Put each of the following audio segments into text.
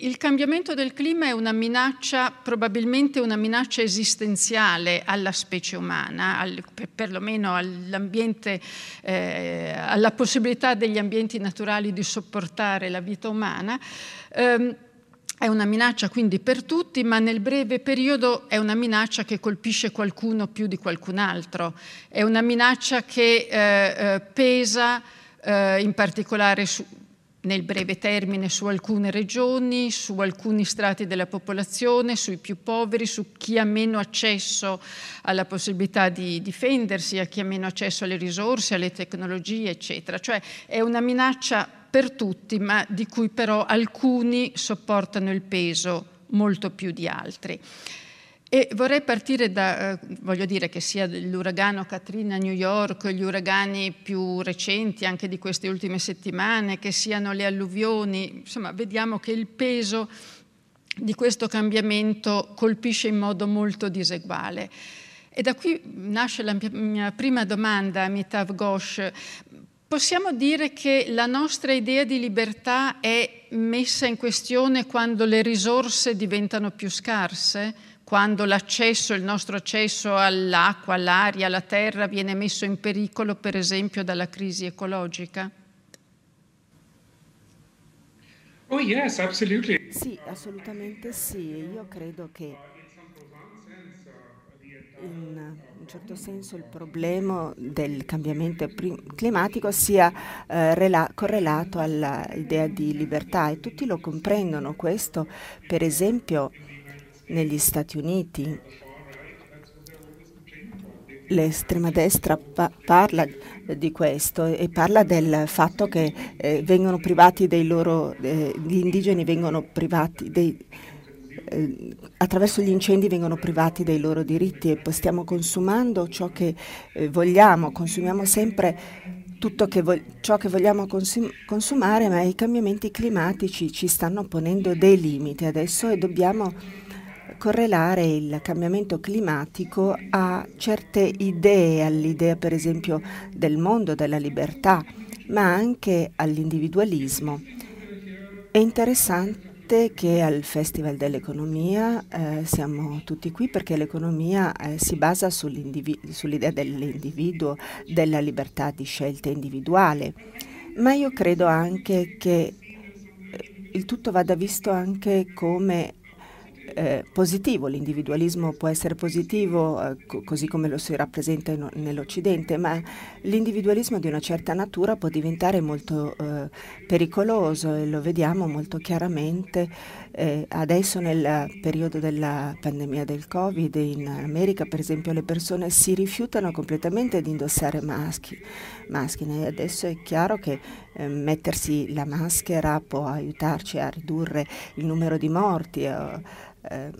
il cambiamento del clima è una minaccia, probabilmente una minaccia esistenziale alla specie umana, al, per, perlomeno all'ambiente, eh, alla possibilità degli ambienti naturali di sopportare la vita umana. Um, è una minaccia quindi per tutti, ma nel breve periodo è una minaccia che colpisce qualcuno più di qualcun altro. È una minaccia che eh, eh, pesa eh, in particolare su, nel breve termine su alcune regioni, su alcuni strati della popolazione, sui più poveri, su chi ha meno accesso alla possibilità di difendersi, a chi ha meno accesso alle risorse, alle tecnologie, eccetera. Cioè è una minaccia per tutti, ma di cui però alcuni sopportano il peso molto più di altri. E vorrei partire da, eh, voglio dire che sia l'uragano Katrina a New York, gli uragani più recenti anche di queste ultime settimane, che siano le alluvioni, insomma vediamo che il peso di questo cambiamento colpisce in modo molto diseguale. E da qui nasce la mia prima domanda, Amitav Ghosh. Possiamo dire che la nostra idea di libertà è messa in questione quando le risorse diventano più scarse, quando l'accesso, il nostro accesso all'acqua, all'aria, alla terra viene messo in pericolo, per esempio, dalla crisi ecologica? Oh yes, absolutely. Sì, assolutamente sì. Io credo che in un certo senso il problema del cambiamento climatico sia eh, rela- correlato all'idea di libertà e tutti lo comprendono questo, per esempio negli Stati Uniti. L'estrema destra pa- parla di questo e parla del fatto che eh, vengono privati dei loro, eh, gli indigeni vengono privati dei, eh, attraverso gli incendi vengono privati dei loro diritti e stiamo consumando ciò che eh, vogliamo, consumiamo sempre tutto che ciò che vogliamo consum- consumare, ma i cambiamenti climatici ci stanno ponendo dei limiti. Adesso e dobbiamo correlare il cambiamento climatico a certe idee, all'idea per esempio del mondo, della libertà, ma anche all'individualismo. È interessante che al Festival dell'Economia eh, siamo tutti qui perché l'economia eh, si basa sull'idea dell'individuo, della libertà di scelta individuale, ma io credo anche che eh, il tutto vada visto anche come eh, positivo, l'individualismo può essere positivo eh, co- così come lo si rappresenta nell'Occidente, ma l'individualismo di una certa natura può diventare molto eh, pericoloso e lo vediamo molto chiaramente eh, adesso nel periodo della pandemia del Covid. In America per esempio le persone si rifiutano completamente di indossare maschi, maschine. E adesso è chiaro che eh, mettersi la maschera può aiutarci a ridurre il numero di morti eh,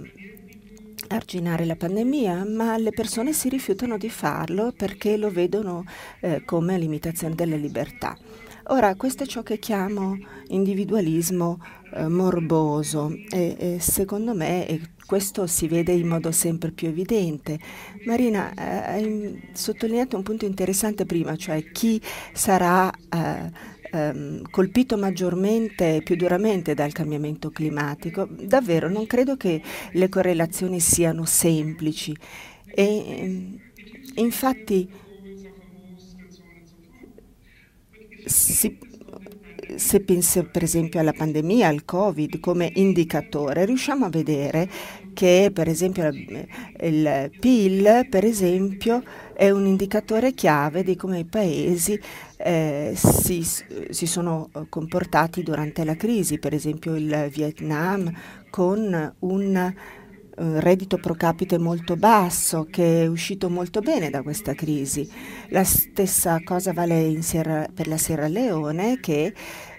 arginare la pandemia, ma le persone si rifiutano di farlo perché lo vedono eh, come limitazione della libertà. Ora, questo è ciò che chiamo individualismo eh, morboso e, e, secondo me e questo si vede in modo sempre più evidente. Marina, eh, hai sottolineato un punto interessante prima, cioè chi sarà eh, ehm, colpito maggiormente e più duramente dal cambiamento climatico, davvero non credo che le correlazioni siano semplici. E, ehm, infatti si, se penso per esempio alla pandemia, al Covid come indicatore, riusciamo a vedere che per esempio il PIL per esempio è un indicatore chiave di come i paesi eh, si, si, sono comportati durante la crisi, per esempio il Vietnam con un reddito pro capite molto basso che è uscito molto bene da questa crisi. La stessa cosa vale Sierra, per la Sierra Leone che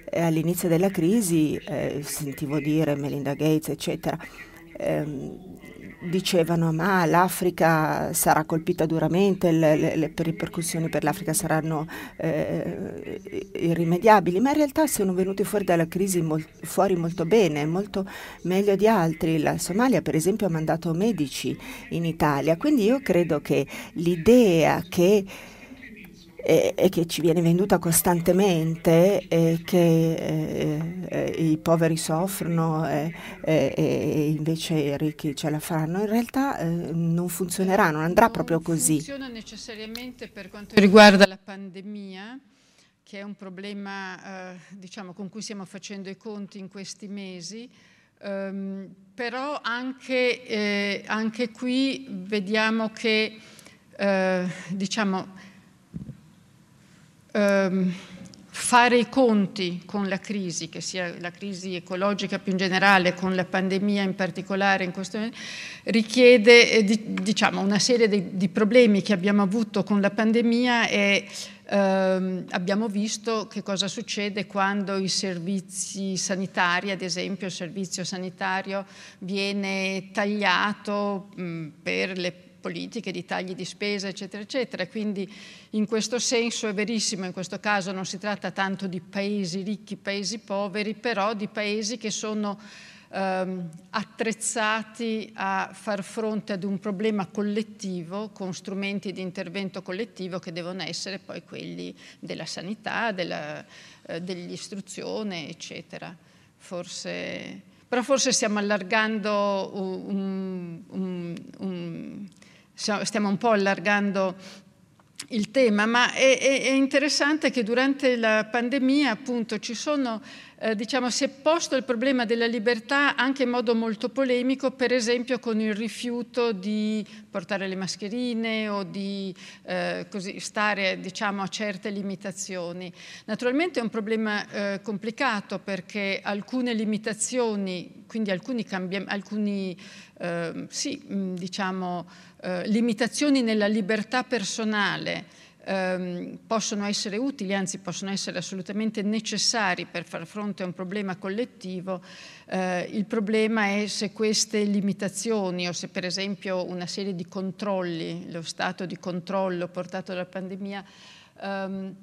eh, all'inizio della crisi, eh, sentivo dire Melinda Gates, eccetera, ehm, dicevano ma l'Africa sarà colpita duramente, le, le, le ripercussioni per l'Africa saranno eh, irrimediabili, ma in realtà sono venuti fuori dalla crisi mol, fuori molto bene, molto meglio di altri. La Somalia per esempio ha mandato medici in Italia, quindi io credo che l'idea che e, e, che ci viene venduta costantemente e che eh, eh, i poveri soffrono e, e, invece i ricchi ce la faranno, in realtà eh, non funzionerà, non andrà proprio così. Non funziona necessariamente per quanto riguarda la pandemia, che è un problema eh, diciamo, con cui stiamo facendo i conti in questi mesi, um, però anche, eh, anche, qui vediamo che eh, diciamo, ehm, fare i conti con la crisi, che sia la crisi ecologica più in generale, con la pandemia in particolare, in questo, richiede eh, di, diciamo, una serie di, di, problemi che abbiamo avuto con la pandemia e ehm, abbiamo visto che cosa succede quando i servizi sanitari, ad esempio il servizio sanitario viene tagliato mh, per le politiche di tagli di spesa, eccetera, eccetera. Quindi in questo senso è verissimo, in questo caso non si tratta tanto di paesi ricchi, paesi poveri, però di paesi che sono ehm, attrezzati a far fronte ad un problema collettivo con strumenti di intervento collettivo che devono essere poi quelli della sanità, della, eh, dell'istruzione, eccetera. Forse, però forse stiamo allargando un, un, un, stiamo un po' allargando il tema, ma è, è, interessante che durante la pandemia appunto ci sono, eh, diciamo, si è posto il problema della libertà anche in modo molto polemico, per esempio con il rifiuto di portare le mascherine o di eh, così, stare diciamo, a certe limitazioni. Naturalmente è un problema eh, complicato perché alcune limitazioni, quindi alcuni, alcuni eh, sì, diciamo, eh, limitazioni nella libertà personale ehm, possono essere utili, anzi possono essere assolutamente necessari per far fronte a un problema collettivo, eh, il problema è se queste limitazioni o se per esempio una serie di controlli, lo stato di controllo portato dalla pandemia, ehm,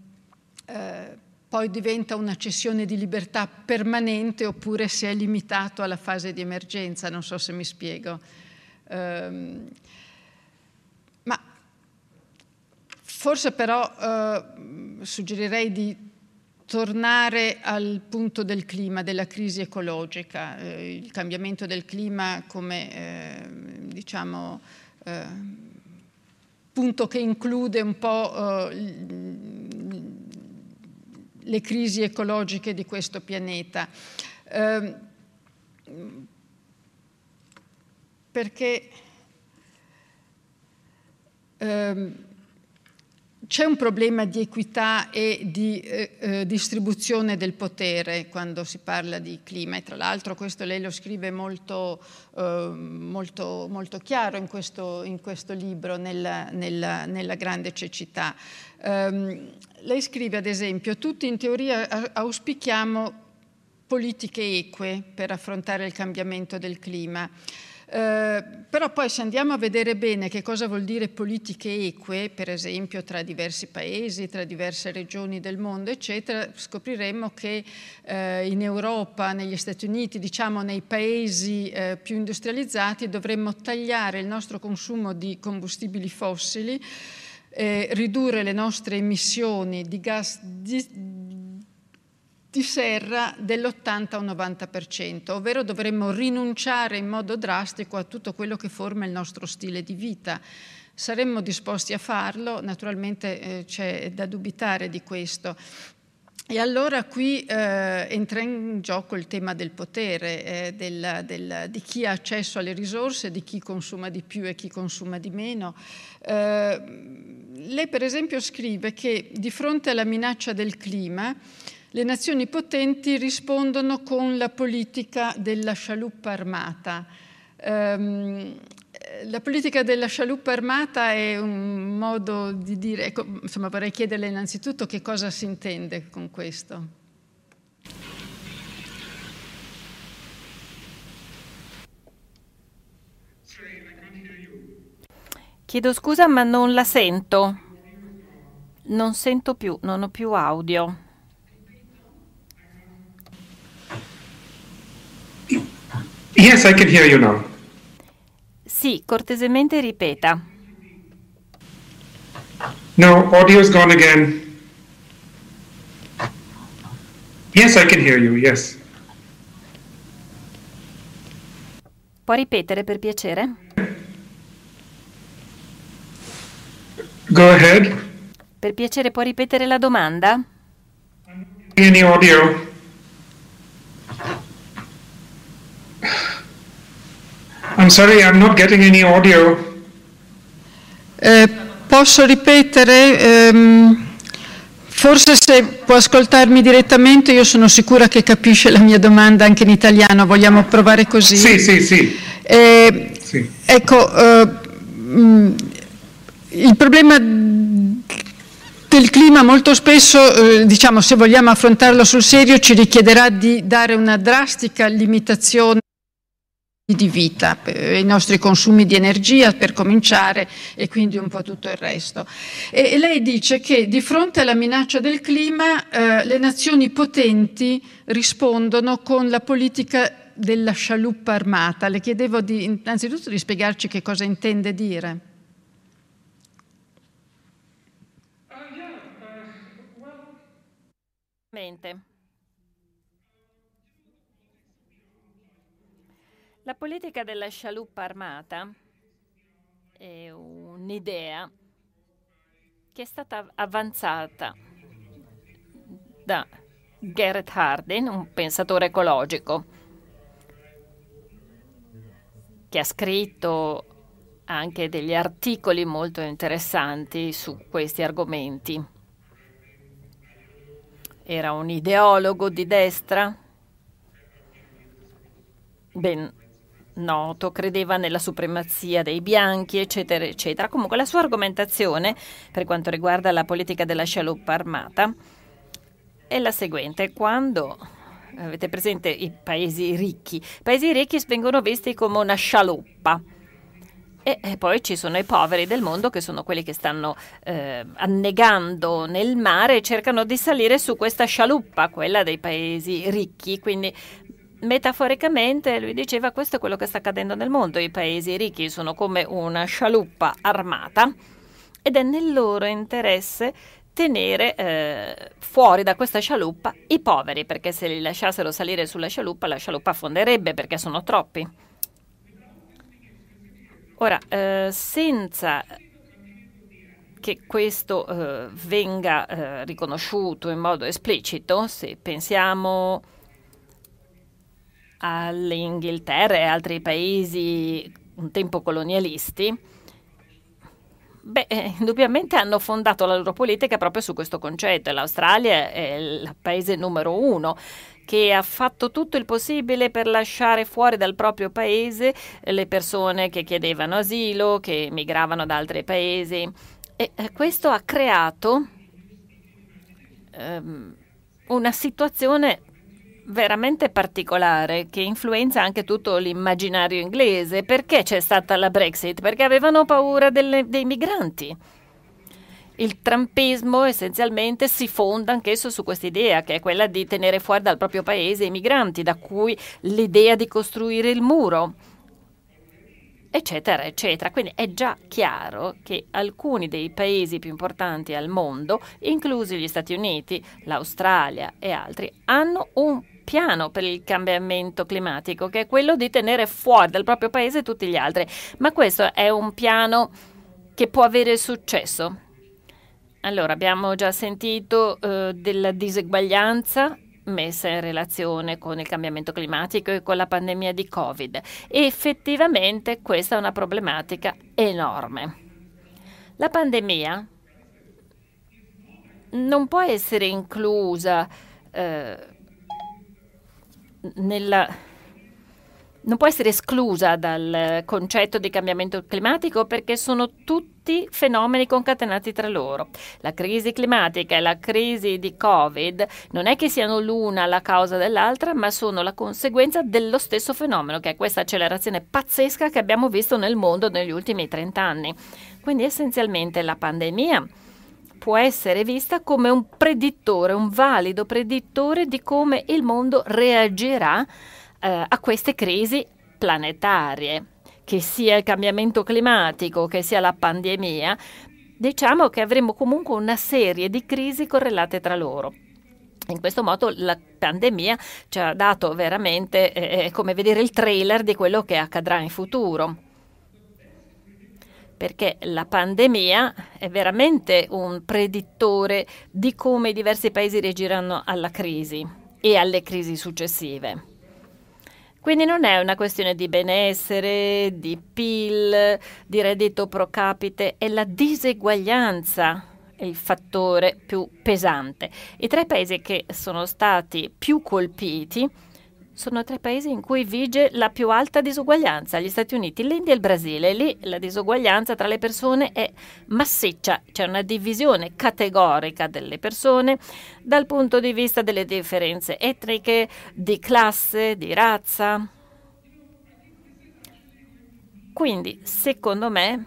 eh, poi diventa una cessione di libertà permanente oppure se è limitato alla fase di emergenza, non so se mi spiego. Um, Forse però eh, suggerirei di tornare al punto del clima, della crisi ecologica, eh, il cambiamento del clima come eh, diciamo, eh, punto che include un po' eh, le crisi ecologiche di questo pianeta. Ehm, perché ehm, c'è un problema di equità e di eh, eh, distribuzione del potere quando si parla di clima e tra l'altro questo lei lo scrive molto, eh, molto, molto chiaro in questo, in questo libro, nella, nella, nella, grande cecità. Um, lei scrive ad esempio, tutti in teoria auspichiamo politiche eque per affrontare il cambiamento del clima. Eh, però poi se andiamo a vedere bene che cosa vuol dire politiche eque, per esempio tra diversi paesi, tra diverse regioni del mondo, eccetera, scopriremo che eh, in Europa, negli Stati Uniti, diciamo nei paesi eh, più industrializzati, dovremmo tagliare il nostro consumo di combustibili fossili, eh, ridurre le nostre emissioni di gas di, di serra dell'80 o 90%, ovvero dovremmo rinunciare in modo drastico a tutto quello che forma il nostro stile di vita. Saremmo disposti a farlo, naturalmente eh, c'è da dubitare di questo. E allora qui eh, entra in gioco il tema del potere, eh, del, del, di chi ha accesso alle risorse, di chi consuma di più e chi consuma di meno. Eh, lei per esempio scrive che di fronte alla minaccia del clima le nazioni potenti rispondono con la politica della scialuppa armata. Um, la politica della scialuppa armata è un modo di dire, ecco, insomma vorrei chiederle innanzitutto che cosa si intende con questo. Chiedo scusa ma non la sento. Non sento più, non ho più audio. Yes, I can hear you now. Sì, cortesemente ripeta. No, audio's gone again. Yes, I can hear you, yes. Può ripetere per piacere? Go ahead. Per piacere può ripetere la domanda? Any audio? I'm sorry, I'm not getting any audio. Eh, posso ripetere? Ehm, forse se può ascoltarmi direttamente, io sono sicura che capisce la mia domanda anche in italiano. Vogliamo provare così? Sì, sì, sì. Eh, sì. Ecco, eh, mh, il problema del clima molto spesso, eh, diciamo, se vogliamo affrontarlo sul serio, ci richiederà di dare una drastica limitazione di vita, i nostri consumi di energia per cominciare e quindi un po' tutto il resto. E lei dice che di fronte alla minaccia del clima eh, le nazioni potenti rispondono con la politica della scialuppa armata. Le chiedevo di, innanzitutto di spiegarci che cosa intende dire. Mente. La politica della scialuppa armata è un'idea che è stata avanzata da Garrett Hardin, un pensatore ecologico, che ha scritto anche degli articoli molto interessanti su questi argomenti. Era un ideologo di destra, ben noto, credeva nella supremazia dei bianchi, eccetera, eccetera. Comunque la sua argomentazione per quanto riguarda la politica della scialuppa armata è la seguente. Quando avete presente i paesi ricchi, i paesi ricchi vengono visti come una scialuppa. E, e, poi ci sono i poveri del mondo che sono quelli che stanno eh, annegando nel mare e cercano di salire su questa scialuppa, quella dei paesi ricchi. Quindi Metaforicamente lui diceva questo è quello che sta accadendo nel mondo, i paesi ricchi sono come una scialuppa armata ed è nel loro interesse tenere eh, fuori da questa scialuppa i poveri, perché se li lasciassero salire sulla scialuppa la scialuppa affonderebbe perché sono troppi. Ora, eh, senza che questo eh, venga eh, riconosciuto in modo esplicito, se pensiamo all'Inghilterra e altri paesi un tempo colonialisti, beh, eh, indubbiamente hanno fondato la loro politica proprio su questo concetto. L'Australia è il paese numero uno che ha fatto tutto il possibile per lasciare fuori dal proprio paese le persone che chiedevano asilo, che migravano da altri paesi. E eh, questo ha creato ehm, una situazione veramente particolare che influenza anche tutto l'immaginario inglese. Perché c'è stata la Brexit? Perché avevano paura delle, dei migranti. Il trumpismo essenzialmente si fonda anch'esso su questa idea, che è quella di tenere fuori dal proprio paese i migranti, da cui l'idea di costruire il muro, eccetera, eccetera. Quindi è già chiaro che alcuni dei paesi più importanti al mondo, inclusi gli Stati Uniti, l'Australia e altri, hanno un piano per il cambiamento climatico, che è quello di tenere fuori dal proprio paese tutti gli altri. Ma questo è un piano che può avere successo. Allora, abbiamo già sentito eh, della diseguaglianza messa in relazione con il cambiamento climatico e con la pandemia di Covid. E effettivamente questa è una problematica enorme. La pandemia non può essere inclusa eh, nella non può essere esclusa dal concetto di cambiamento climatico perché sono tutti fenomeni concatenati tra loro. La crisi climatica e la crisi di Covid non è che siano l'una la causa dell'altra, ma sono la conseguenza dello stesso fenomeno, che è questa accelerazione pazzesca che abbiamo visto nel mondo negli ultimi 30 anni. Quindi essenzialmente la pandemia può essere vista come un predittore, un valido predittore di come il mondo reagirà eh, a queste crisi planetarie, che sia il cambiamento climatico, che sia la pandemia, diciamo che avremo comunque una serie di crisi correlate tra loro. In questo modo la pandemia ci ha dato veramente eh, eh come vedere il trailer di quello che accadrà in futuro perché la pandemia è veramente un predittore di come i diversi paesi reagiranno alla crisi e alle crisi successive. Quindi non è una questione di benessere, di PIL, di reddito pro capite, è la diseguaglianza il fattore più pesante. I tre paesi che sono stati più colpiti sono tre paesi in cui vige la più alta disuguaglianza, gli Stati Uniti, l'India e il Brasile. Lì la disuguaglianza tra le persone è massiccia, c'è una divisione categorica delle persone dal punto di vista delle differenze etniche, di classe, di razza. Quindi, secondo me,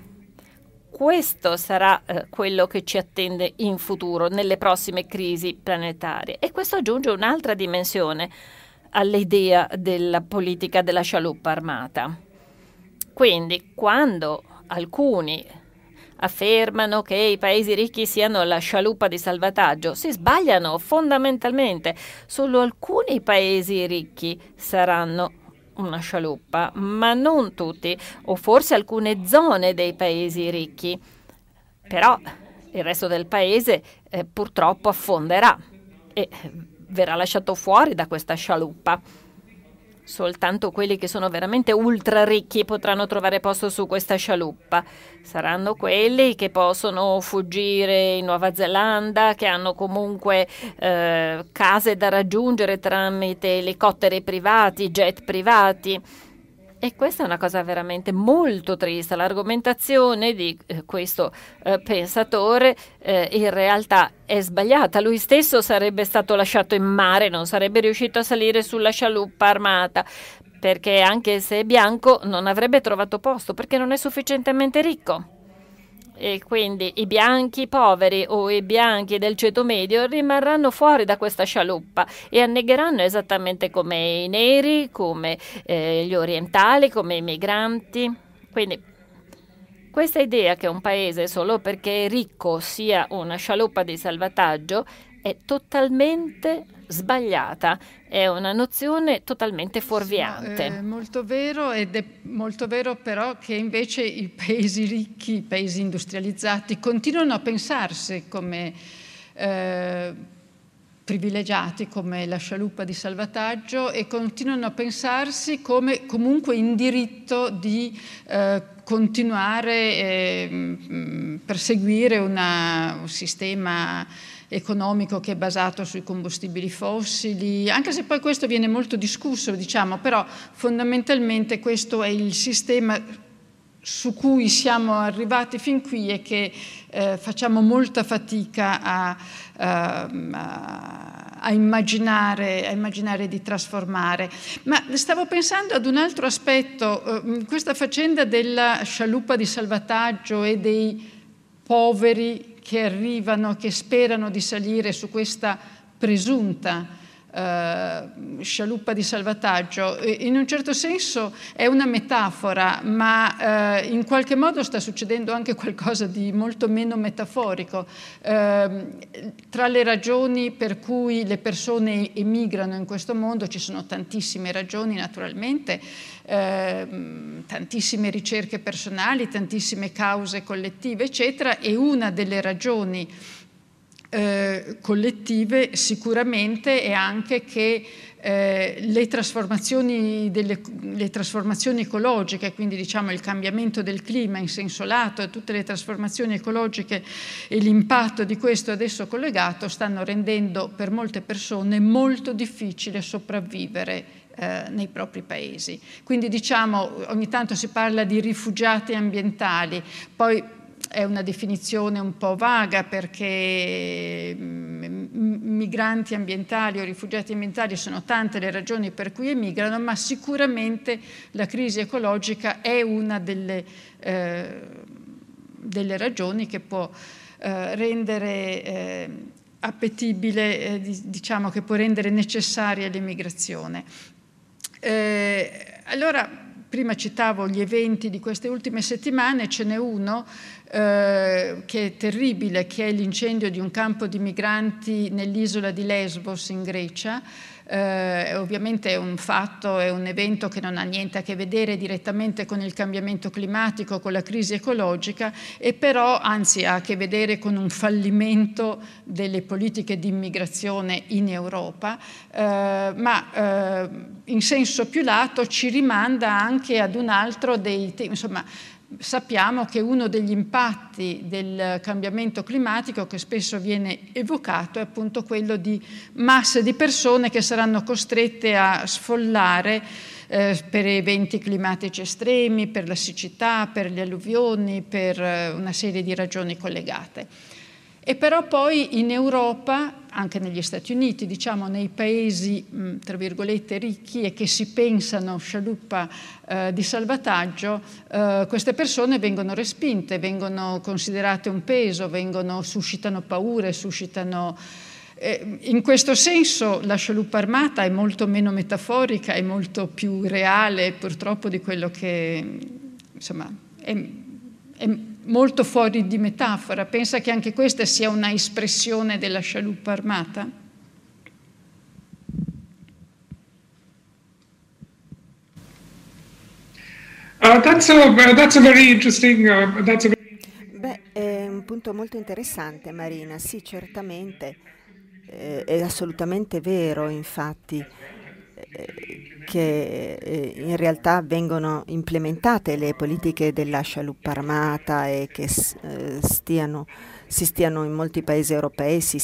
questo sarà eh, quello che ci attende in futuro, nelle prossime crisi planetarie. E questo aggiunge un'altra dimensione all'idea della politica della scialuppa armata. Quindi quando alcuni affermano che i paesi ricchi siano la scialuppa di salvataggio, si sbagliano fondamentalmente. Solo alcuni paesi ricchi saranno una scialuppa, ma non tutti, o forse alcune zone dei paesi ricchi. Però il resto del paese eh, purtroppo affonderà e verrà lasciato fuori da questa scialuppa. Soltanto quelli che sono veramente ultra ricchi potranno trovare posto su questa scialuppa. Saranno quelli che possono fuggire in Nuova Zelanda, che hanno comunque eh, case da raggiungere tramite elicotteri privati, jet privati e questa è una cosa veramente molto triste. L'argomentazione di eh, questo eh, pensatore eh, in realtà è sbagliata. Lui stesso sarebbe stato lasciato in mare, non sarebbe riuscito a salire sulla scialuppa armata perché anche se è bianco non avrebbe trovato posto perché non è sufficientemente ricco e quindi i bianchi poveri o i bianchi del ceto medio rimarranno fuori da questa scialuppa e annegheranno esattamente come i neri, come eh, gli orientali, come i migranti. Quindi questa idea che un paese solo perché è ricco sia una scialuppa di salvataggio è totalmente sbagliata, è una nozione totalmente fuorviante. È molto vero ed è molto vero però che invece i paesi ricchi, i paesi industrializzati continuano a pensarsi come eh, privilegiati come la scialuppa di salvataggio e continuano a pensarsi come comunque in diritto di eh, continuare a eh, perseguire una, un sistema economico che è basato sui combustibili fossili, anche se poi questo viene molto discusso, diciamo, però fondamentalmente questo è il sistema su cui siamo arrivati fin qui e che eh, facciamo molta fatica a, ehm, a, a, immaginare, a, immaginare, di trasformare. Ma stavo pensando ad un altro aspetto, eh, questa faccenda della scialuppa di salvataggio e dei poveri che arrivano, che sperano di salire su questa presunta eh, scialuppa di salvataggio. In un certo senso è una metafora, ma eh, in qualche modo sta succedendo anche qualcosa di molto meno metaforico. Eh, tra le ragioni per cui le persone emigrano in questo mondo ci sono tantissime ragioni naturalmente, ehm, tantissime ricerche personali, tantissime cause collettive, eccetera, e una delle ragioni eh, collettive sicuramente è anche che eh, le, trasformazioni delle, le, trasformazioni ecologiche, quindi diciamo il cambiamento del clima in senso lato e tutte le trasformazioni ecologiche e l'impatto di questo adesso collegato stanno rendendo per molte persone molto difficile sopravvivere eh, nei propri paesi. Quindi diciamo ogni tanto si parla di rifugiati ambientali, poi è una definizione un po' vaga perché mm, migranti ambientali o rifugiati ambientali sono tante le ragioni per cui emigrano, ma sicuramente la crisi ecologica è una delle, eh, delle ragioni che può eh, rendere eh, appetibile, eh, diciamo che può rendere necessaria l'emigrazione. Eh, allora, prima citavo gli eventi di queste ultime settimane, ce n'è uno eh, che è terribile, che è l'incendio di un campo di migranti nell'isola di Lesbos in Grecia, eh, ovviamente è un fatto, è un evento che non ha niente a che vedere direttamente con il cambiamento climatico, con la crisi ecologica, e però anzi ha a che vedere con un fallimento delle politiche di immigrazione in Europa, eh, ma eh, in senso più lato ci rimanda anche ad un altro dei temi, insomma, sappiamo che uno degli impatti del cambiamento climatico che spesso viene evocato è appunto quello di masse di persone che saranno costrette a sfollare eh, per eventi climatici estremi, per la siccità, per le alluvioni, per eh, una serie di ragioni collegate. E però poi in Europa, anche negli Stati Uniti, diciamo nei paesi mh, tra virgolette ricchi e che si pensano scialuppa eh, di salvataggio, eh, queste persone vengono respinte, vengono considerate un peso, vengono, suscitano paure, suscitano... Eh, in questo senso la scialuppa armata è molto meno metaforica, è molto più reale purtroppo di quello che insomma è, è molto fuori di metafora. Pensa che anche questa sia una espressione della scialuppa armata? Uh, that's a, that's a very interesting, uh, that's a very... Beh, è un punto molto interessante Marina, sì certamente, eh, è assolutamente vero infatti che eh, in realtà vengono implementate le politiche della scialuppa armata e che eh, stiano, si stiano in molti paesi europei si